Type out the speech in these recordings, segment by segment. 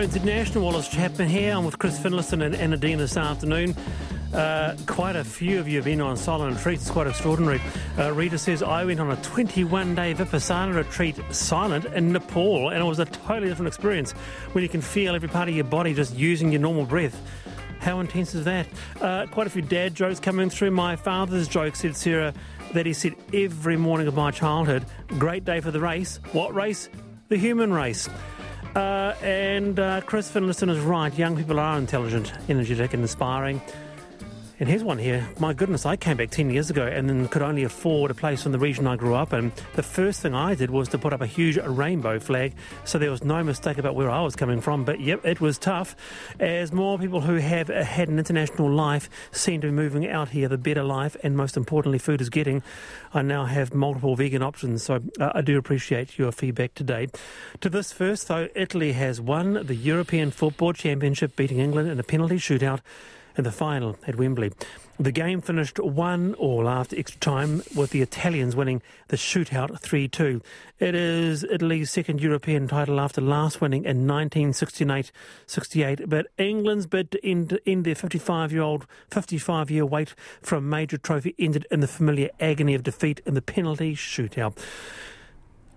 Jones International Wallace Chapman here. I'm with Chris Finlayson and Anna Dean this afternoon. Uh, quite a few of you have been on silent retreats. It's quite extraordinary. Uh, Rita says, I went on a 21 day Vipassana retreat silent in Nepal, and it was a totally different experience when you can feel every part of your body just using your normal breath. How intense is that? Uh, quite a few dad jokes coming through. My father's joke said, Sarah, that he said every morning of my childhood, great day for the race. What race? The human race. Uh, and uh, Chris Finlayson is right. Young people are intelligent, energetic, and inspiring. And here's one here. My goodness, I came back 10 years ago and then could only afford a place in the region I grew up in. The first thing I did was to put up a huge rainbow flag so there was no mistake about where I was coming from. But yep, it was tough as more people who have had an international life seem to be moving out here, the better life, and most importantly, food is getting. I now have multiple vegan options, so uh, I do appreciate your feedback today. To this first, though, Italy has won the European Football Championship, beating England in a penalty shootout in the final at Wembley. The game finished 1 all after extra time, with the Italians winning the shootout 3 2. It is Italy's second European title after last winning in 1968 68. But England's bid to end, end their 55 year old, 55 year wait for a major trophy ended in the familiar agony of defeat in the penalty shootout.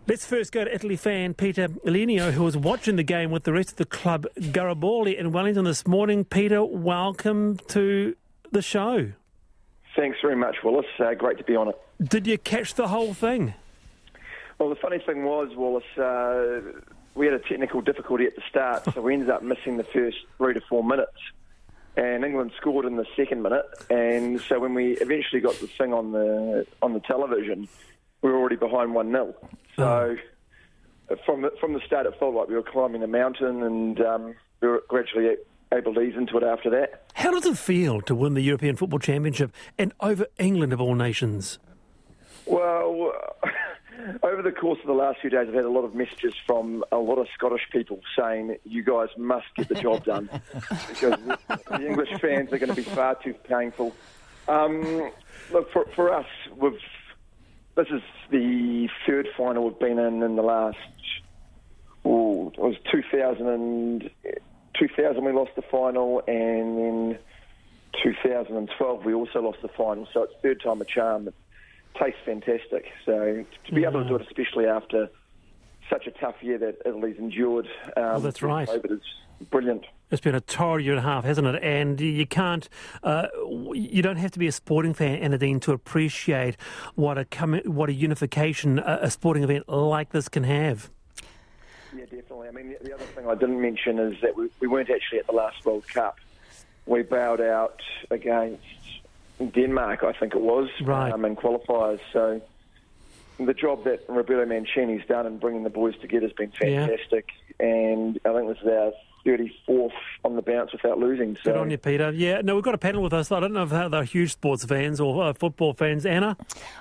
Let's first go to Italy fan Peter Elenio, who was watching the game with the rest of the club, Garibaldi in Wellington this morning. Peter, welcome to the show. Thanks very much, Wallace. Uh, great to be on it. Did you catch the whole thing? Well, the funny thing was, Wallace, uh, we had a technical difficulty at the start, so we ended up missing the first three to four minutes. And England scored in the second minute, and so when we eventually got the thing on the on the television, we were already behind one 0 So oh. from the, from the start, it felt like we were climbing a mountain, and um, we were gradually able to ease into it after that. How does it feel to win the European Football Championship and over England of all nations? Well. over the course of the last few days, I've had a lot of messages from a lot of Scottish people saying, you guys must get the job done because the English fans are going to be far too painful. Um, look, for, for us, we've this is the third final we've been in in the last. Oh, it was 2000, and, 2000 we lost the final, and then 2012 we also lost the final. So it's third time a charm. It tastes fantastic. So to be mm-hmm. able to do it, especially after such a tough year that Italy's endured. Um, well, that's right. COVID is brilliant. It's been a torrid year and a half, hasn't it? And you can't, uh, you don't have to be a sporting fan, Anna Dean, to appreciate what a what a unification a, a sporting event like this can have. Yeah, definitely. I mean, the, the other thing I didn't mention is that we, we weren't actually at the last World Cup. We bowed out against Denmark, I think it was, right. um, in qualifiers. So the job that Roberto Mancini's done in bringing the boys together has been fantastic. Yeah. And I think this is our 34th on the bounce without losing. So. Good on you, Peter. Yeah, no, we've got a panel with us. I don't know if they're huge sports fans or uh, football fans. Anna?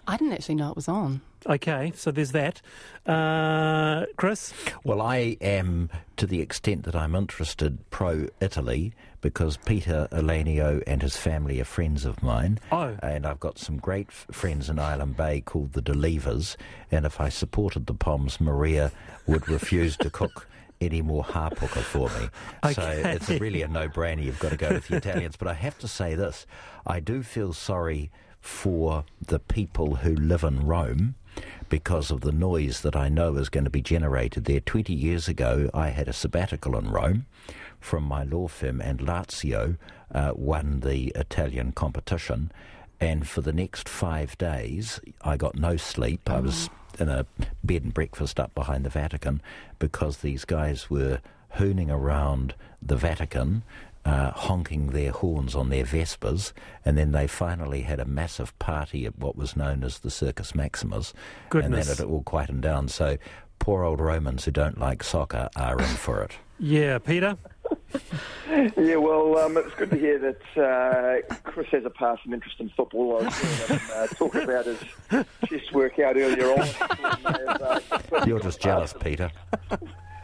I didn't actually know it was on. Okay, so there's that. Uh, Chris? Well, I am, to the extent that I'm interested, pro Italy because Peter Elenio and his family are friends of mine. Oh. And I've got some great f- friends in Island Bay called the Delevers. And if I supported the Poms, Maria would refuse to cook any more hapuku for me. Okay. So it's really a no-brainer. You've got to go with the Italians. But I have to say this: I do feel sorry for the people who live in Rome because of the noise that I know is going to be generated there. 20 years ago, I had a sabbatical in Rome from my law firm, and Lazio uh, won the Italian competition. And for the next five days, I got no sleep. I was in a bed and breakfast up behind the Vatican because these guys were hooning around the Vatican, uh, honking their horns on their Vespas, and then they finally had a massive party at what was known as the Circus Maximus, Goodness. and then it all quietened down. So poor old Romans who don't like soccer are in for it. Yeah, Peter. Yeah, well, um, it's good to hear that uh, Chris has a passing interest in football. I was hearing him uh, talk about his chess workout earlier on. Uh, You're just jealous, Peter.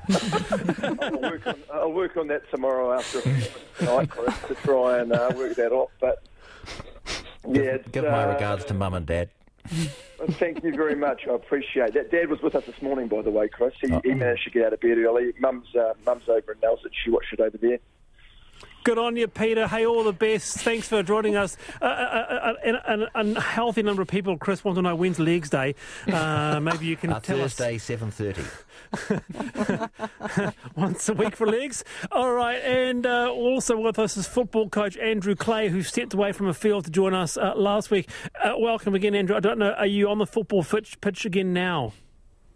I'll, work on, I'll work on that tomorrow after a tonight, Chris, to try and uh, work that off. But yeah, give, give my uh, regards to mum and dad. Thank you very much. I appreciate that. Dad was with us this morning, by the way, Chris. He, he managed to get out of bed early. Mum's uh, Mum's over in Nelson. She watched it over there. Good on you, Peter. Hey, all the best. Thanks for joining us. Uh, uh, uh, and, and a healthy number of people, Chris, want to know when's Legs Day. Uh, maybe you can Uh, tell us. Thursday, seven thirty. once a week for legs. All right, and uh, also with us is football coach Andrew Clay, who stepped away from a field to join us uh, last week. Uh, welcome again, Andrew. I don't know, are you on the football pitch, pitch again now?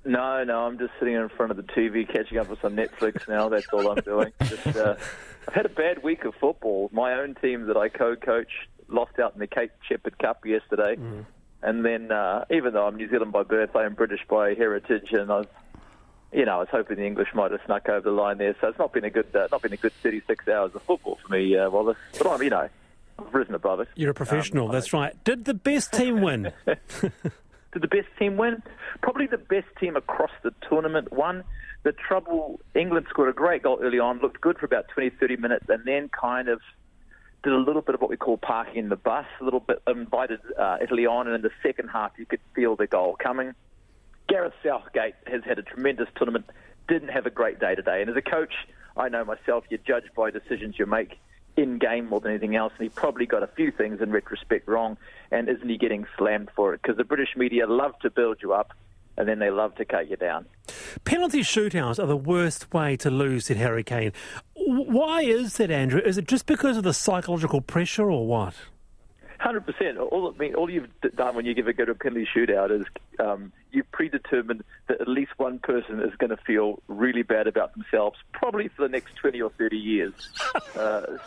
No, no, I'm just sitting in front of the TV catching up with some Netflix now. That's all I'm doing. Just, uh, I've had a bad week of football. My own team that I co-coach lost out in the Kate Sheppard Cup yesterday. And then, uh, even though I'm New Zealand by birth, I am British by heritage, and I was, you know, I was hoping the English might have snuck over the line there. So it's not been a good, uh, not been a good 36 hours of football for me, uh, Wallace. But I'm, you know, I've risen above it. You're a professional, Um, that's right. Did the best team win? Did the best team win? Probably the best team across the tournament won. The trouble, England scored a great goal early on, looked good for about 20, 30 minutes, and then kind of did a little bit of what we call parking in the bus, a little bit invited uh, Italy on, and in the second half you could feel the goal coming. Gareth Southgate has had a tremendous tournament, didn't have a great day today. And as a coach, I know myself, you're judged by decisions you make in game more than anything else. And he probably got a few things in retrospect wrong. And isn't he getting slammed for it? Because the British media love to build you up and then they love to cut you down. Penalty shootouts are the worst way to lose, said Harry Kane. Why is that, Andrew? Is it just because of the psychological pressure or what? Hundred percent. All I mean, all you've done when you give a go to a penalty shootout is um, you predetermined that at least one person is going to feel really bad about themselves, probably for the next twenty or thirty years. uh,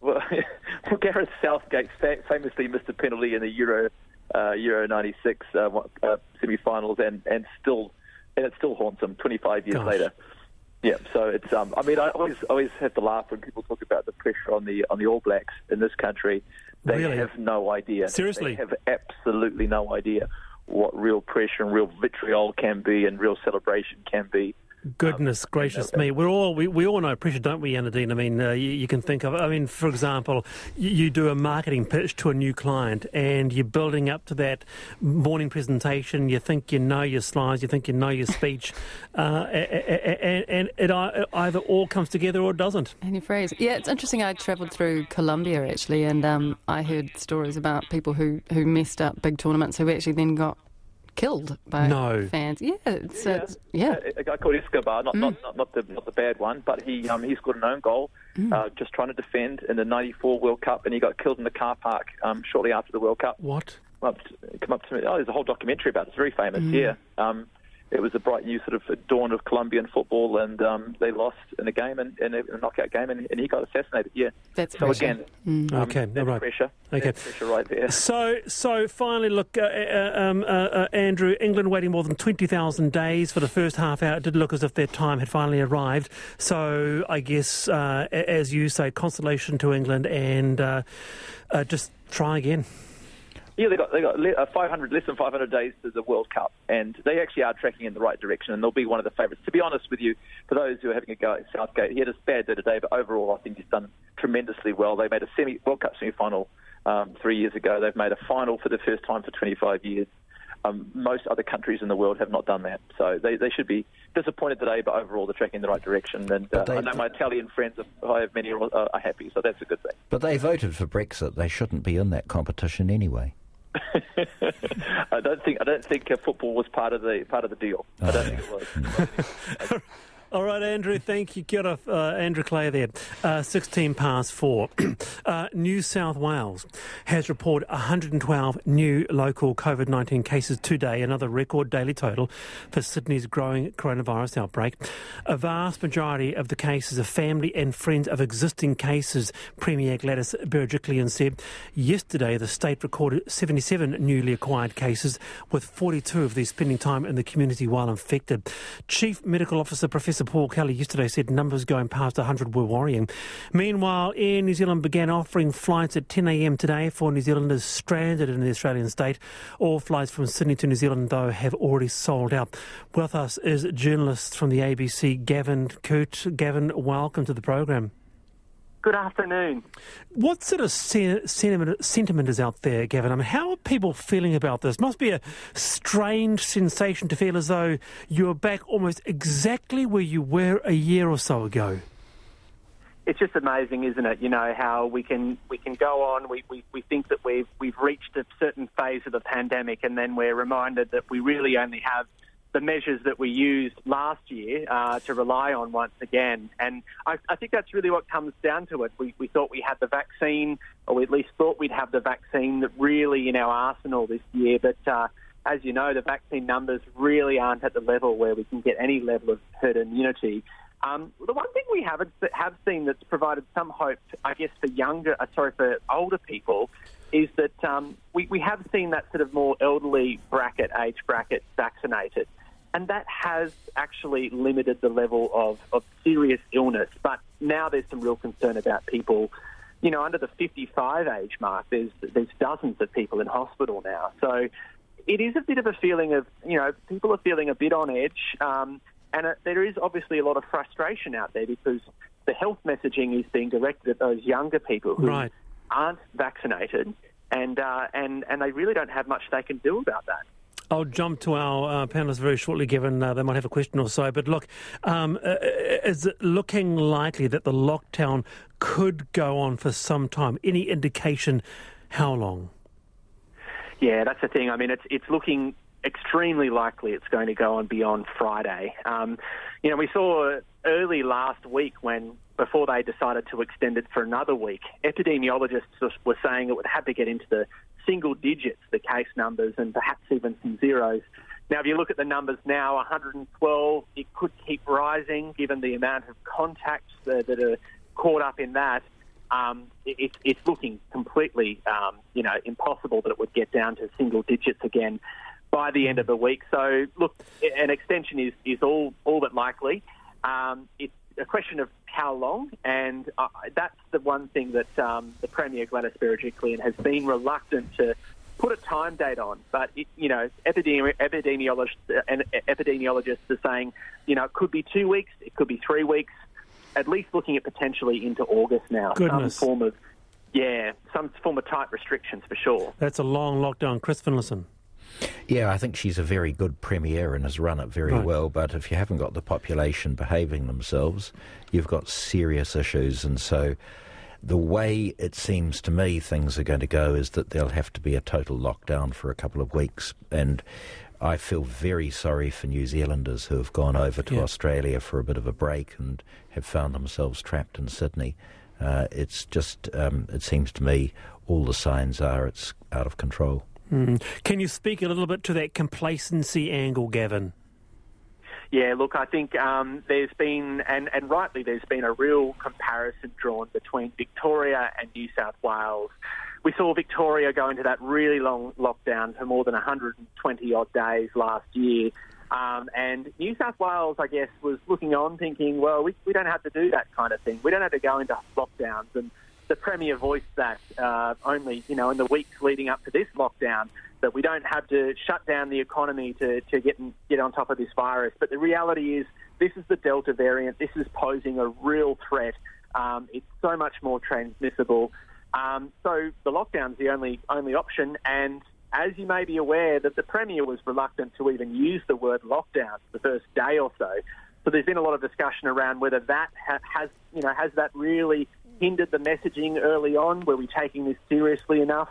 well, well, Gareth Southgate famously missed a penalty in the Euro uh, Euro '96 uh, uh, semi-finals, and and still and it still haunts him 25 years Gosh. later. Yeah, so it's. Um, I mean, I always always have to laugh when people talk about the pressure on the on the All Blacks in this country. They Really? have no idea. Seriously? they have absolutely no idea what real pressure and real vitriol can be, and real celebration can be. Goodness gracious me! We're all we, we all know pressure, don't we, Anna Dean? I mean, uh, you, you can think of. I mean, for example, you, you do a marketing pitch to a new client, and you're building up to that morning presentation. You think you know your slides, you think you know your speech, uh, and, and it ei- either all comes together or it doesn't. And your phrase. Yeah, it's interesting. I travelled through Colombia actually, and um, I heard stories about people who, who messed up big tournaments who actually then got killed by No. fans. Yeah, it's, yeah. It's, yeah. A, a guy called Escobar, not, not, not, not the not the bad one, but he um, he scored an own goal, uh, just trying to defend in the '94 World Cup, and he got killed in the car park um, shortly after the World Cup. What? come up to, come up to me. Oh, there's a whole documentary about it. It's very famous. Yeah. Um, it was a bright new sort of dawn of Colombian football, and um, they lost in a game, and in a knockout game, and, and he got assassinated. Yeah. That's so pressure. again, um, Okay, that's all right. pressure. Okay. That's pressure right there. So, so finally, look, uh, uh, um, uh, uh, Andrew, England waiting more than 20,000 days for the first half hour. It did look as if their time had finally arrived. So, I guess, uh, as you say, consolation to England and uh, uh, just try again. Yeah, they got they got le- uh, 500 less than 500 days to the World Cup, and they actually are tracking in the right direction, and they'll be one of the favourites. To be honest with you, for those who are having a go at Southgate, he had a bad day today, but overall, I think he's done tremendously well. They made a semi World Cup semi-final um, three years ago. They've made a final for the first time for 25 years. Um, most other countries in the world have not done that, so they, they should be disappointed today. But overall, they're tracking in the right direction, and uh, they- I know my Italian friends, I have many, are, are happy, so that's a good thing. But they voted for Brexit. They shouldn't be in that competition anyway. I don't think I don't think uh, football was part of the part of the deal. I don't think it was. All right, Andrew, thank you. Kia ora, uh, Andrew Clay there. Uh, 16 past four. uh, New South Wales has reported 112 new local COVID 19 cases today, another record daily total for Sydney's growing coronavirus outbreak. A vast majority of the cases are family and friends of existing cases, Premier Gladys Berejiklian said. Yesterday, the state recorded 77 newly acquired cases, with 42 of these spending time in the community while infected. Chief Medical Officer Professor Paul Kelly yesterday said numbers going past 100 were worrying. Meanwhile, Air New Zealand began offering flights at 10am today for New Zealanders stranded in the Australian state. All flights from Sydney to New Zealand, though, have already sold out. With us is journalist from the ABC, Gavin Coote. Gavin, welcome to the program. Good afternoon. What sort of sentiment, sentiment is out there, Gavin? I mean, how are people feeling about this? Must be a strange sensation to feel as though you're back almost exactly where you were a year or so ago. It's just amazing, isn't it? You know how we can we can go on. We, we, we think that we've we've reached a certain phase of the pandemic, and then we're reminded that we really only have the measures that we used last year uh, to rely on once again. And I, I, think that's really what comes down to it. We, we thought we had the vaccine, or we at least thought we'd have the vaccine that really in our arsenal this year. But uh, as you know, the vaccine numbers really aren't at the level where we can get any level of herd immunity. Um, the one thing we have have seen that's provided some hope, I guess, for younger, uh, sorry, for older people, is that um, we, we have seen that sort of more elderly bracket, age bracket, vaccinated and that has actually limited the level of, of serious illness. But now there's some real concern about people, you know, under the 55 age mark. There's there's dozens of people in hospital now, so it is a bit of a feeling of you know people are feeling a bit on edge, um, and it, there is obviously a lot of frustration out there because the health messaging is being directed at those younger people who right. aren't vaccinated, and uh, and and they really don't have much they can do about that. I'll jump to our uh, panelists very shortly, given uh, they might have a question or so. But look, um, uh, is it looking likely that the lockdown could go on for some time? Any indication how long? Yeah, that's the thing. I mean, it's it's looking extremely likely it's going to go on beyond Friday. Um, you know, we saw early last week when before they decided to extend it for another week, epidemiologists were saying it would have to get into the single digits, the case numbers, and perhaps even some zeros. Now, if you look at the numbers now, 112, it could keep rising given the amount of contacts uh, that are caught up in that. Um, it, it's looking completely, um, you know, impossible that it would get down to single digits again by the end of the week. So, look, an extension is, is all all but likely. Um, it's a question of how long, and uh, that's the one thing that um, the Premier Gladys Berejiklian has been reluctant to put a time date on. But it, you know, epidemi- epidemiologists and epidemiologists are saying, you know, it could be two weeks, it could be three weeks, at least looking at potentially into August now. Goodness. Some form of yeah, some form of tight restrictions for sure. That's a long lockdown, Chris Finlayson. Yeah, I think she's a very good premier and has run it very right. well. But if you haven't got the population behaving themselves, you've got serious issues. And so the way it seems to me things are going to go is that there'll have to be a total lockdown for a couple of weeks. And I feel very sorry for New Zealanders who have gone over to yeah. Australia for a bit of a break and have found themselves trapped in Sydney. Uh, it's just, um, it seems to me, all the signs are it's out of control. Mm. Can you speak a little bit to that complacency angle, Gavin? Yeah, look, I think um, there's been, and, and rightly, there's been a real comparison drawn between Victoria and New South Wales. We saw Victoria go into that really long lockdown for more than 120 odd days last year. Um, and New South Wales, I guess, was looking on thinking, well, we, we don't have to do that kind of thing. We don't have to go into lockdowns. And the Premier voiced that uh, only, you know, in the weeks leading up to this lockdown, that we don't have to shut down the economy to, to get, get on top of this virus. But the reality is, this is the Delta variant. This is posing a real threat. Um, it's so much more transmissible. Um, so the lockdown's the only only option. And as you may be aware, that the Premier was reluctant to even use the word lockdown the first day or so. So there's been a lot of discussion around whether that ha- has, you know, has that really hindered the messaging early on? Were we taking this seriously enough?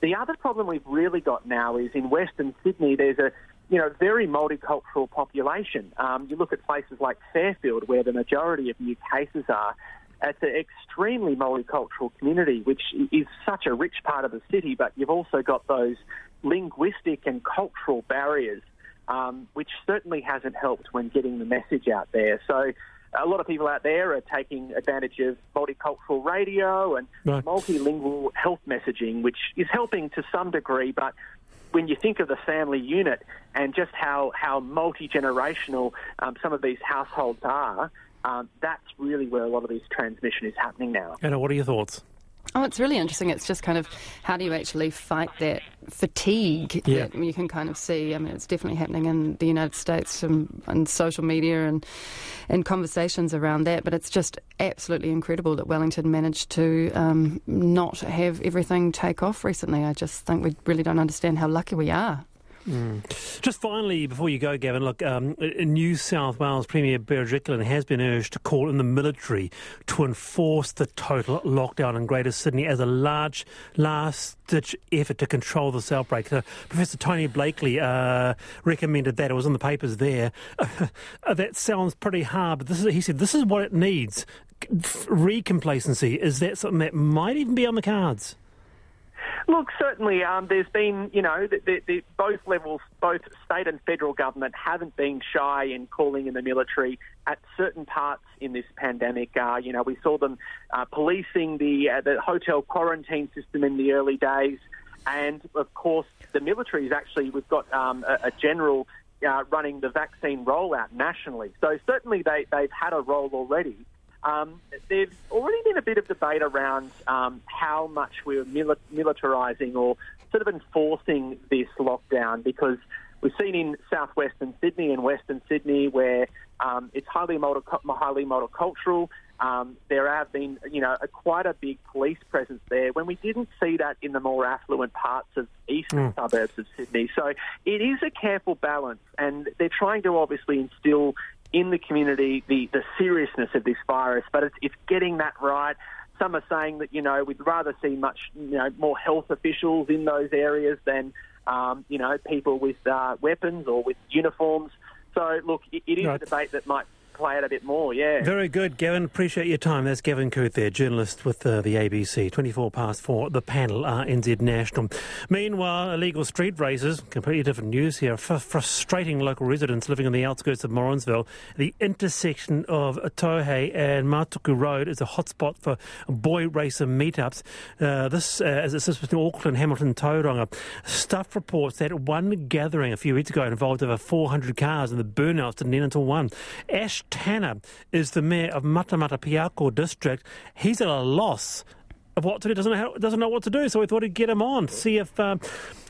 The other problem we've really got now is in Western Sydney, there's a you know very multicultural population. Um, you look at places like Fairfield, where the majority of new cases are. It's an extremely multicultural community, which is such a rich part of the city. But you've also got those linguistic and cultural barriers, um, which certainly hasn't helped when getting the message out there. So a lot of people out there are taking advantage of multicultural radio and right. multilingual health messaging, which is helping to some degree, but when you think of the family unit and just how, how multi generational um, some of these households are, um, that's really where a lot of this transmission is happening now. Anna, what are your thoughts? Oh, it's really interesting. It's just kind of how do you actually fight that fatigue Yeah. that you can kind of see. I mean, it's definitely happening in the United States and, and social media and and conversations around that. But it's just absolutely incredible that Wellington managed to um, not have everything take off recently. I just think we really don't understand how lucky we are. Just finally, before you go, Gavin, look, um, New South Wales Premier Berejiklian has been urged to call in the military to enforce the total lockdown in Greater Sydney as a large last-ditch effort to control this outbreak. So Professor Tony Blakely uh, recommended that. It was in the papers there. that sounds pretty hard, but is, he said this is what it needs. Recomplacency. Is that something that might even be on the cards? Look, certainly, um, there's been, you know, the, the, the, both levels, both state and federal government haven't been shy in calling in the military at certain parts in this pandemic. Uh, you know, we saw them uh, policing the uh, the hotel quarantine system in the early days, and of course, the military is actually we've got um, a, a general. Uh, running the vaccine rollout nationally. So, certainly, they, they've had a role already. Um, there's already been a bit of debate around um, how much we're mili- militarising or sort of enforcing this lockdown because we've seen in southwestern Sydney and western Sydney where um, it's highly, multi- highly multicultural. Um, there have been, you know, a, quite a big police presence there when we didn't see that in the more affluent parts of eastern suburbs of Sydney. So it is a careful balance, and they're trying to obviously instill in the community the, the seriousness of this virus, but it's, it's getting that right. Some are saying that, you know, we'd rather see much, you know, more health officials in those areas than, um, you know, people with uh, weapons or with uniforms. So, look, it, it is a debate that might play it a bit more, yeah. Very good, Gavin. Appreciate your time. That's Gavin Coote there, journalist with uh, the ABC. 24 past four, the panel RNZ National. Meanwhile, illegal street races, completely different news here, frustrating local residents living on the outskirts of Morrinsville. The intersection of Tohei and Matuku Road is a hotspot for boy racer meetups. Uh, this, uh, as it sits between Auckland, Hamilton, Tauranga. Stuff reports that one gathering a few weeks ago involved over 400 cars and the burnouts didn't end until one. Ash Tanner is the mayor of Matamata Piako district. He's at a loss of what to do. Doesn't know how, doesn't know what to do. So we thought we'd get him on, see if um,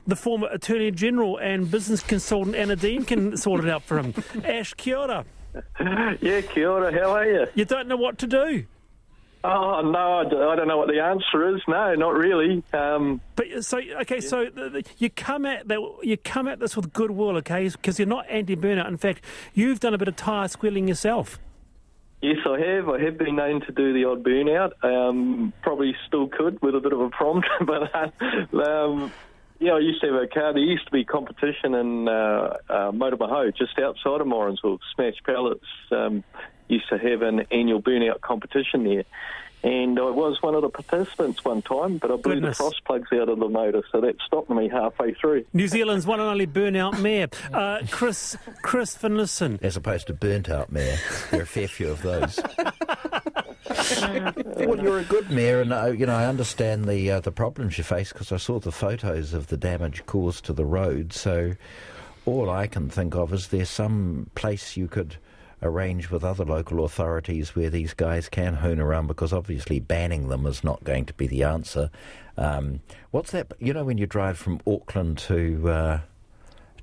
the former Attorney General and business consultant Anna Dean can sort it out for him. Ash, kia ora. Yeah, kia ora, how are you? You don't know what to do. Oh, no, I don't know what the answer is. No, not really. Um, But so okay, so the, the, you come at that you come at this with goodwill, okay? Because you're not anti-burnout. In fact, you've done a bit of tyre squealing yourself. yes, I have. I have been known to do the odd burnout. Um, probably still could with a bit of a prompt, but uh, um, yeah, I used to have a car. There used to be competition in uh, uh, Motumaoho, just outside of Morrinsville. Smash Pallets um, used to have an annual burnout competition there. And I was one of the participants one time, but I blew Goodness. the cross plugs out of the motor, so that stopped me halfway through. New Zealand's one and only burnout mayor, uh, Chris Chris Finlayson. As opposed to burnt out mayor. There are a fair few of those. well, you're a good mayor, and uh, you know I understand the uh, the problems you face because I saw the photos of the damage caused to the road. So all I can think of is there some place you could arrange with other local authorities where these guys can hone around because obviously banning them is not going to be the answer. Um, what's that? You know, when you drive from Auckland to uh,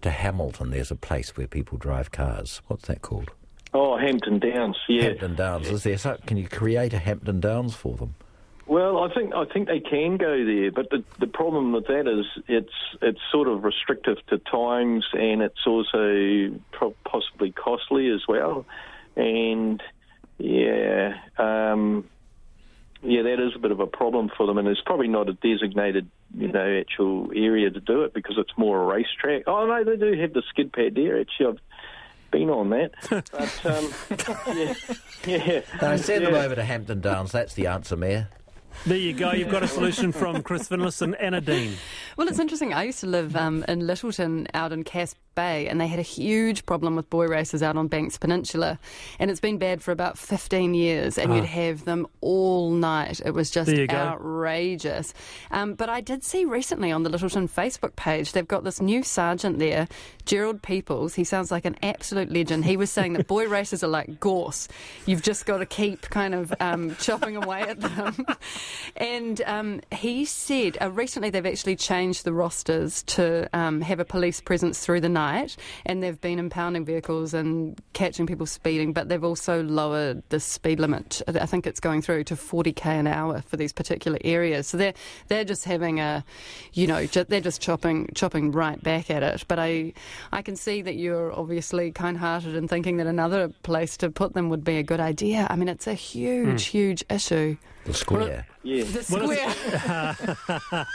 to Hamilton, there's a place where people drive cars. What's that called? Oh, Hampton Downs, yeah. Hampton Downs. Is there? So, can you create a Hampton Downs for them? Well, I think I think they can go there, but the the problem with that is it's it's sort of restrictive to times, and it's also pro- possibly costly as well. And yeah, um, yeah, that is a bit of a problem for them, and it's probably not a designated you know actual area to do it because it's more a racetrack. Oh no, they do have the skid pad there. Actually, I've been on that, but um, yeah, yeah. No, send them over to Hampton Downs. That's the answer, Mayor. There you go. You've got a solution from Chris Finlayson and Anna Dean. Well, it's interesting. I used to live um, in Lyttelton out in Cass Bay, and they had a huge problem with boy races out on Banks Peninsula, and it's been bad for about 15 years, and Ah. you'd have them all night. It was just There you go. outrageous. Um, but I did see recently on the Lyttelton Facebook page, they've got this new sergeant there, Gerald Peoples. He sounds like an absolute legend. He was saying that boy races are like gorse. You've just got to keep kind of um, chopping away at them. and um, he said uh, recently they've actually changed the rosters to um, have a police presence through the night, and they've been impounding vehicles and catching people speeding, but they've also lowered the speed limit. I think it's going through to 40k an hour for these particular areas. So they're they're just having a, you know, they're just chopping chopping right back at it. But I I can see that you're obviously kind-hearted and thinking that another place to put them would be a good idea. I mean, it's a huge, hmm. huge issue. The square. Yeah. The square.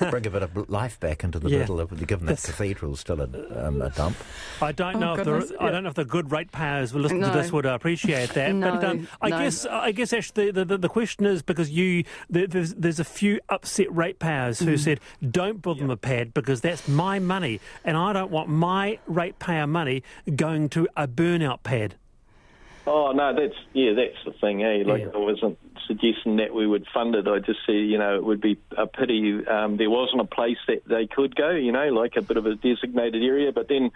Bring a bit of life back into the Yeah. middle of given that This- cathedral's still a, um, a dump. I don't Oh, know if goodness, the I yeah. don't know if the good ratepayers will listen No. to this would appreciate that. but um, I no. guess I guess Ash, the, the the question is because you there's there's a few upset ratepayers Mm. who said don't build them a pad because that's my money and I don't want my ratepayer money going to a burnout pad. Oh no, that's yeah, that's the thing, eh? Like Yeah. I wasn't suggesting that we would fund it. I just said, you know, it would be a pity um, there wasn't a place that they could go, you know, like a bit of a designated area. But then,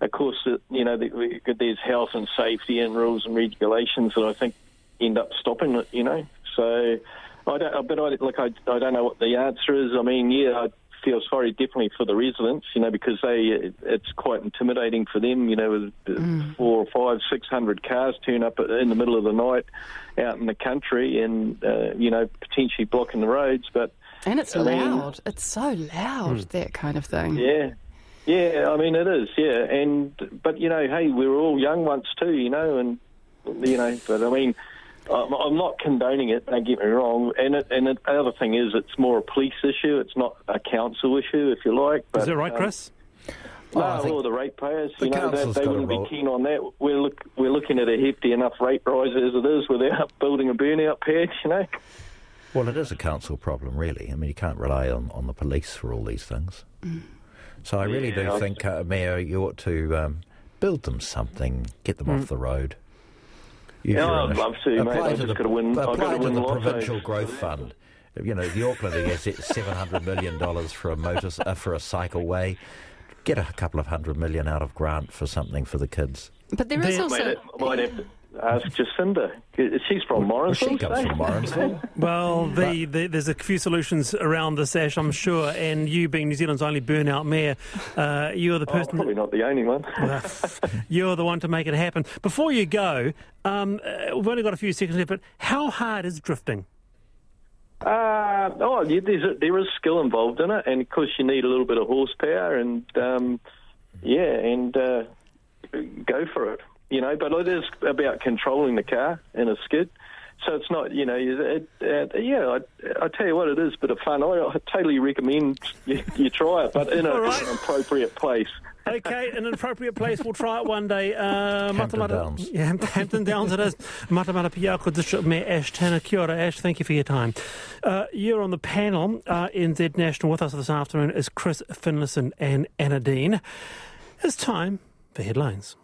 of course, you know, there's health and safety and rules and regulations that I think end up stopping it, you know. So I don't, but I like I, I don't know what the answer is. I mean, yeah, I feel sorry definitely for the residents, you know, because they it's quite intimidating for them, you know, with Mm. four or five, six hundred cars turn up in the middle of the night out in the country and uh, you know potentially blocking the roads, but. And it's I mean- loud. It's so loud, that kind of thing. Yeah, yeah. I mean, it is. Yeah, and but you know, hey, we were all young once too, you know, and you know, but I mean, I'm, I'm not condoning it. Don't get me wrong. And it, and it, the other thing is, it's more a police issue. It's not a council issue, if you like. But, Is that right, um, Chris? no, Well, I well, the ratepayers, the you know, they, council's they wouldn't be keen on that. We're look, we're looking at a hefty enough rate rise as it is without building a burnout pad, you know. Well, it is a council problem, really. I mean, you can't rely on, on the police for all these things. So I really Yeah, do I- think, uh, Mayor, you ought to um, build them something, get them off the road. Use Yeah, your I'd initi- love to, mate. Apply I've to just the, gotta win- I've apply gotta to win the the. Provincial Growth Fund. You know, the Auckland gets seven hundred million dollars for a motor uh, for a cycleway. Get a couple of hundred million out of grant for something for the kids. But there is They- also. Might, might have to ask Jacinda. She's from Well, she comes from Morrinsville. Well, the, the, there's a few solutions around this, Ash, I'm sure. And you, being New Zealand's only burnout mayor, uh, you're the Oh, person. probably not the only one. You're the one to make it happen. Before you go, um, uh, we've only got a few seconds left, but how hard is drifting? Uh, oh, yeah, there's a, there is skill involved in it, and of course you need a little bit of horsepower, and um, yeah, and uh, go for it, you know. But it is about controlling the car in a skid, so it's not, you know, it, uh, yeah. I, I tell you what, it is a bit of fun. I, I totally recommend you, you try it, but in a, All right. an appropriate place. Okay, in an appropriate place, we'll try it one day. Uh, Hampton Matamata- Downs. Yeah, Hampton Downs it is. Matamata Piako District Mayor Ash Tanner. Kia ora, Ash. Thank you for your time. Uh, you're on the panel, uh, NZ National. With us this afternoon is Chris Finlayson and Anna Dean. It's time for headlines.